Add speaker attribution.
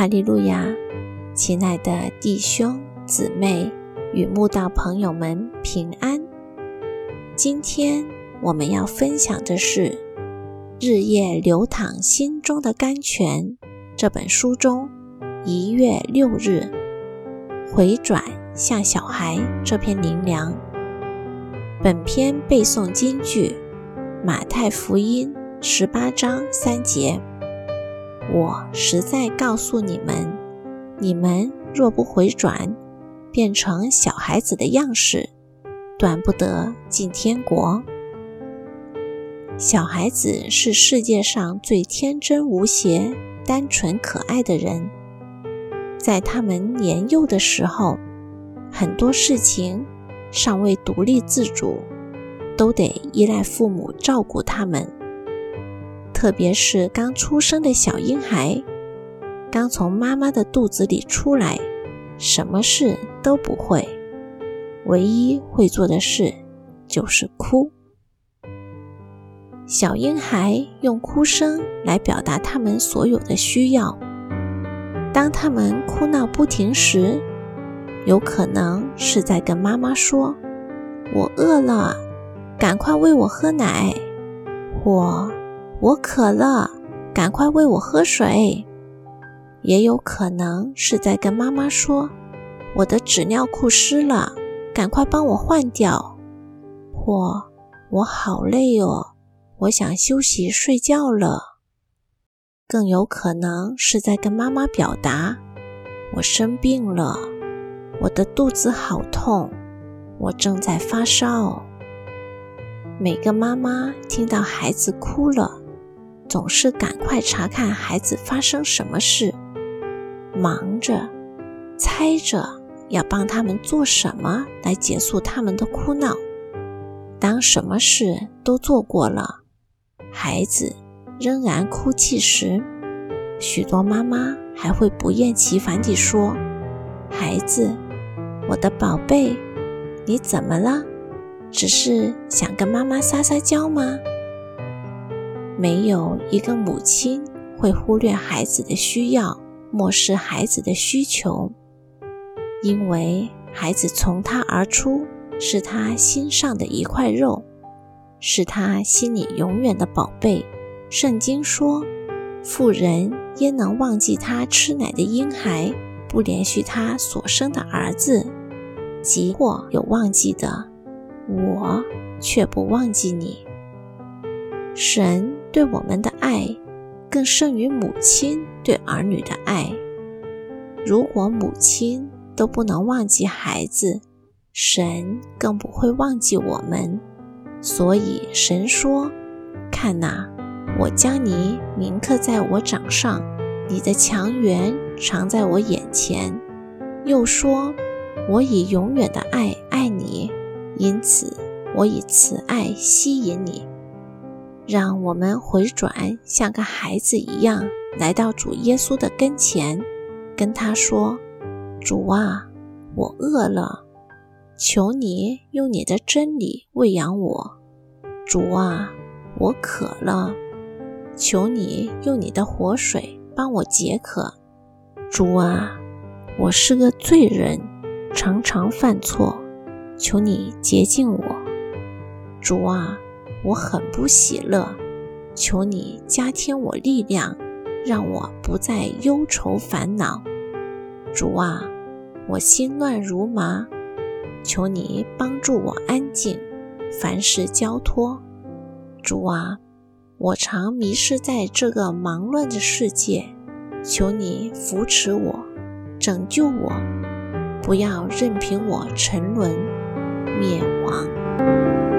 Speaker 1: 哈利路亚！亲爱的弟兄姊妹与慕道朋友们平安。今天我们要分享的是《日夜流淌心中的甘泉》这本书中一月六日回转像小孩这篇灵粮。本篇背诵金句：马太福音十八章三节。我实在告诉你们，你们若不回转，变成小孩子的样式，断不得进天国。小孩子是世界上最天真无邪、单纯可爱的人，在他们年幼的时候，很多事情尚未独立自主，都得依赖父母照顾他们。特别是刚出生的小婴孩，刚从妈妈的肚子里出来，什么事都不会，唯一会做的事就是哭。小婴孩用哭声来表达他们所有的需要。当他们哭闹不停时，有可能是在跟妈妈说：“我饿了，赶快喂我喝奶。”或我渴了，赶快喂我喝水。也有可能是在跟妈妈说：“我的纸尿裤湿了，赶快帮我换掉。”或“我好累哦，我想休息睡觉了。”更有可能是在跟妈妈表达：“我生病了，我的肚子好痛，我正在发烧。”每个妈妈听到孩子哭了。总是赶快查看孩子发生什么事，忙着猜着要帮他们做什么来结束他们的哭闹。当什么事都做过了，孩子仍然哭泣时，许多妈妈还会不厌其烦地说：“孩子，我的宝贝，你怎么了？只是想跟妈妈撒撒娇吗？”没有一个母亲会忽略孩子的需要，漠视孩子的需求，因为孩子从他而出，是他心上的一块肉，是他心里永远的宝贝。圣经说：“妇人焉能忘记她吃奶的婴孩，不连续他所生的儿子？即或有忘记的，我却不忘记你。”神。对我们的爱，更胜于母亲对儿女的爱。如果母亲都不能忘记孩子，神更不会忘记我们。所以神说：“看哪，我将你铭刻在我掌上，你的强援常在我眼前。”又说：“我以永远的爱爱你，因此我以慈爱吸引你。”让我们回转，像个孩子一样来到主耶稣的跟前，跟他说：“主啊，我饿了，求你用你的真理喂养我。主啊，我渴了，求你用你的活水帮我解渴。主啊，我是个罪人，常常犯错，求你洁净我。主啊。”我很不喜乐，求你加添我力量，让我不再忧愁烦恼。主啊，我心乱如麻，求你帮助我安静，凡事交托。主啊，我常迷失在这个忙乱的世界，求你扶持我，拯救我，不要任凭我沉沦灭亡。